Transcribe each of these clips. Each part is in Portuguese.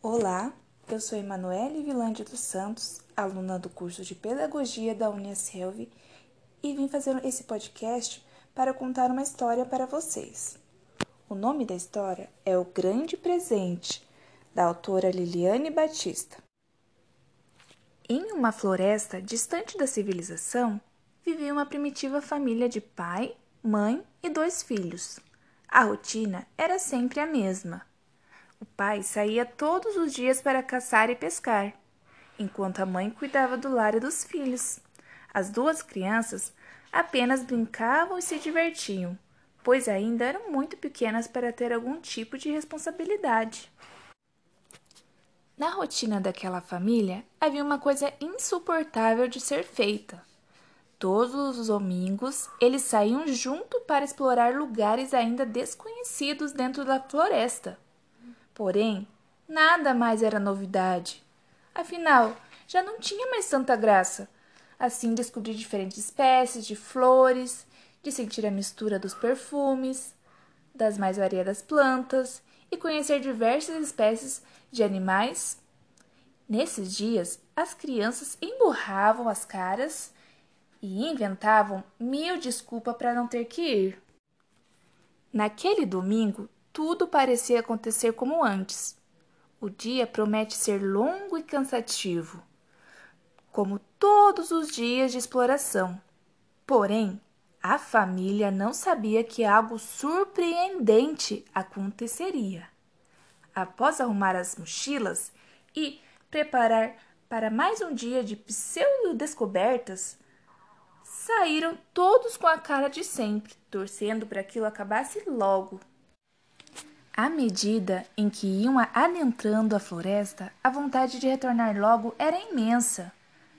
Olá, eu sou Emanuele Vilande dos Santos, aluna do curso de Pedagogia da Uniaselv e vim fazer esse podcast para contar uma história para vocês. O nome da história é O Grande Presente, da autora Liliane Batista. Em uma floresta distante da civilização, vivia uma primitiva família de pai, mãe e dois filhos. A rotina era sempre a mesma. O pai saía todos os dias para caçar e pescar, enquanto a mãe cuidava do lar e dos filhos. As duas crianças apenas brincavam e se divertiam, pois ainda eram muito pequenas para ter algum tipo de responsabilidade. Na rotina daquela família havia uma coisa insuportável de ser feita. Todos os domingos eles saíam junto para explorar lugares ainda desconhecidos dentro da floresta. Porém, nada mais era novidade. Afinal, já não tinha mais tanta graça. Assim, descobrir diferentes espécies de flores, de sentir a mistura dos perfumes, das mais variadas plantas e conhecer diversas espécies de animais. Nesses dias, as crianças emburravam as caras e inventavam mil desculpas para não ter que ir. Naquele domingo, tudo parecia acontecer como antes. O dia promete ser longo e cansativo, como todos os dias de exploração. Porém, a família não sabia que algo surpreendente aconteceria. Após arrumar as mochilas e preparar para mais um dia de pseudo-descobertas, saíram todos com a cara de sempre, torcendo para aquilo acabasse logo. À medida em que iam adentrando a floresta, a vontade de retornar logo era imensa.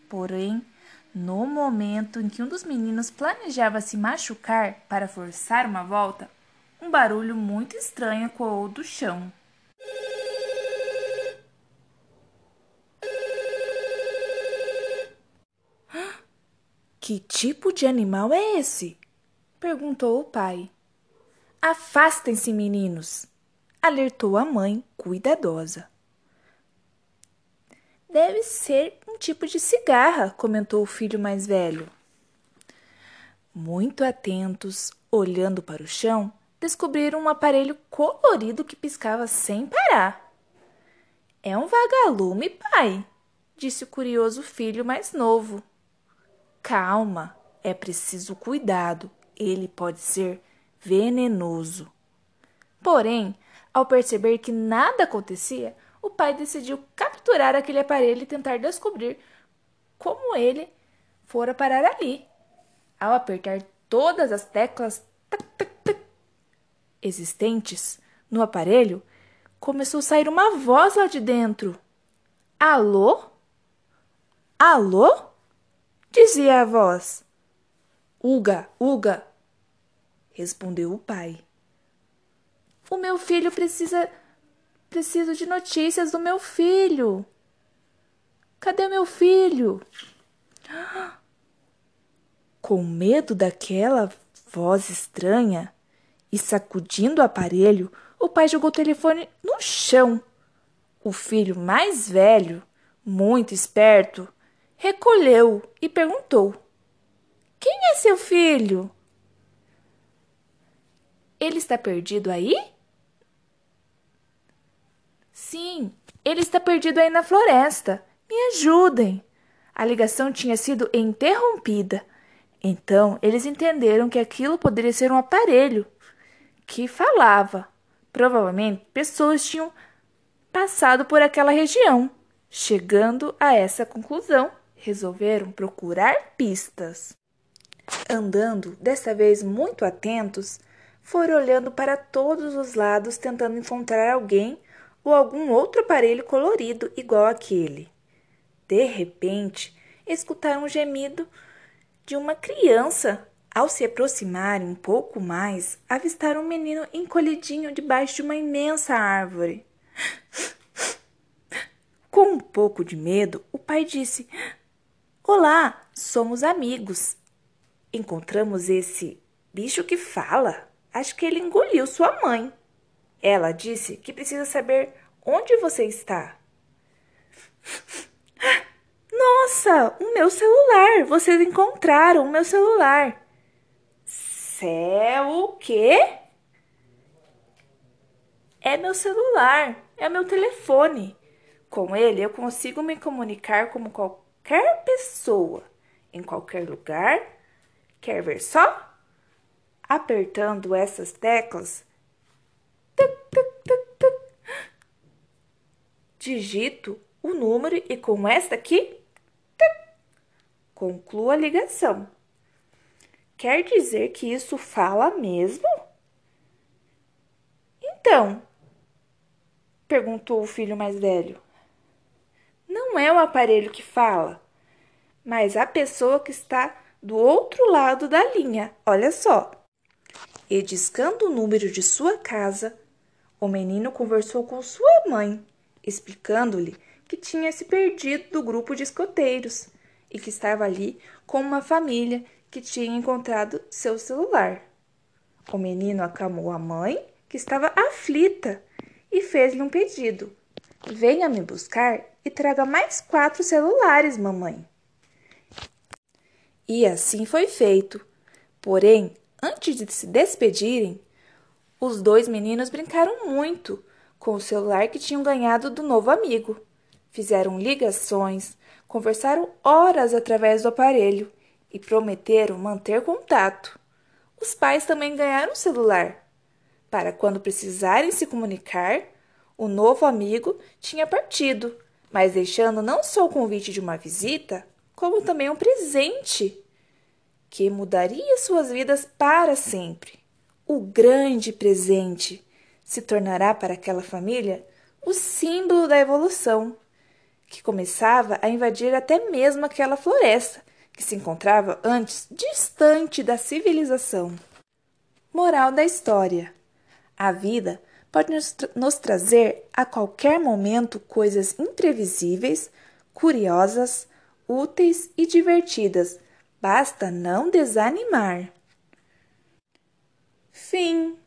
Porém, no momento em que um dos meninos planejava se machucar para forçar uma volta, um barulho muito estranho ecoou do chão. Que tipo de animal é esse? perguntou o pai. Afastem-se, meninos! Alertou a mãe cuidadosa. Deve ser um tipo de cigarra, comentou o filho mais velho. Muito atentos, olhando para o chão, descobriram um aparelho colorido que piscava sem parar. É um vagalume, pai, disse o curioso filho mais novo. Calma, é preciso cuidado, ele pode ser venenoso. Porém, ao perceber que nada acontecia, o pai decidiu capturar aquele aparelho e tentar descobrir como ele fora parar ali. Ao apertar todas as teclas tac, tac, tac, existentes no aparelho, começou a sair uma voz lá de dentro. Alô? Alô? dizia a voz. Uga, Uga, respondeu o pai. O meu filho precisa. Preciso de notícias do meu filho. Cadê meu filho? Com medo daquela voz estranha e sacudindo o aparelho, o pai jogou o telefone no chão. O filho mais velho, muito esperto, recolheu e perguntou: Quem é seu filho? Ele está perdido aí? Sim, ele está perdido aí na floresta. Me ajudem. A ligação tinha sido interrompida. Então eles entenderam que aquilo poderia ser um aparelho que falava. Provavelmente pessoas tinham passado por aquela região. Chegando a essa conclusão, resolveram procurar pistas. Andando, desta vez muito atentos, foram olhando para todos os lados tentando encontrar alguém ou algum outro aparelho colorido igual aquele. De repente, escutaram um gemido de uma criança. Ao se aproximarem um pouco mais, avistaram um menino encolhidinho debaixo de uma imensa árvore. Com um pouco de medo, o pai disse: Olá, somos amigos. Encontramos esse bicho que fala. Acho que ele engoliu sua mãe. Ela disse que precisa saber onde você está? Nossa, o meu celular! Vocês encontraram o meu celular! Céu, o quê? É meu celular, é meu telefone. Com ele eu consigo me comunicar como qualquer pessoa, em qualquer lugar. Quer ver só? Apertando essas teclas, digito o número e com esta aqui, concluo a ligação. Quer dizer que isso fala mesmo? Então, perguntou o filho mais velho. Não é o aparelho que fala, mas a pessoa que está do outro lado da linha. Olha só. E discando o número de sua casa, o menino conversou com sua mãe, explicando-lhe que tinha se perdido do grupo de escoteiros e que estava ali com uma família que tinha encontrado seu celular. O menino acalmou a mãe, que estava aflita, e fez-lhe um pedido: Venha me buscar e traga mais quatro celulares, mamãe. E assim foi feito. Porém, antes de se despedirem, os dois meninos brincaram muito com o celular que tinham ganhado do novo amigo. Fizeram ligações, conversaram horas através do aparelho e prometeram manter contato. Os pais também ganharam celular. Para quando precisarem se comunicar, o novo amigo tinha partido, mas deixando não só o convite de uma visita, como também um presente que mudaria suas vidas para sempre. O grande presente se tornará para aquela família o símbolo da evolução que começava a invadir até mesmo aquela floresta que se encontrava antes distante da civilização. Moral da história: a vida pode nos, tra nos trazer a qualquer momento coisas imprevisíveis, curiosas, úteis e divertidas. Basta não desanimar. Fim.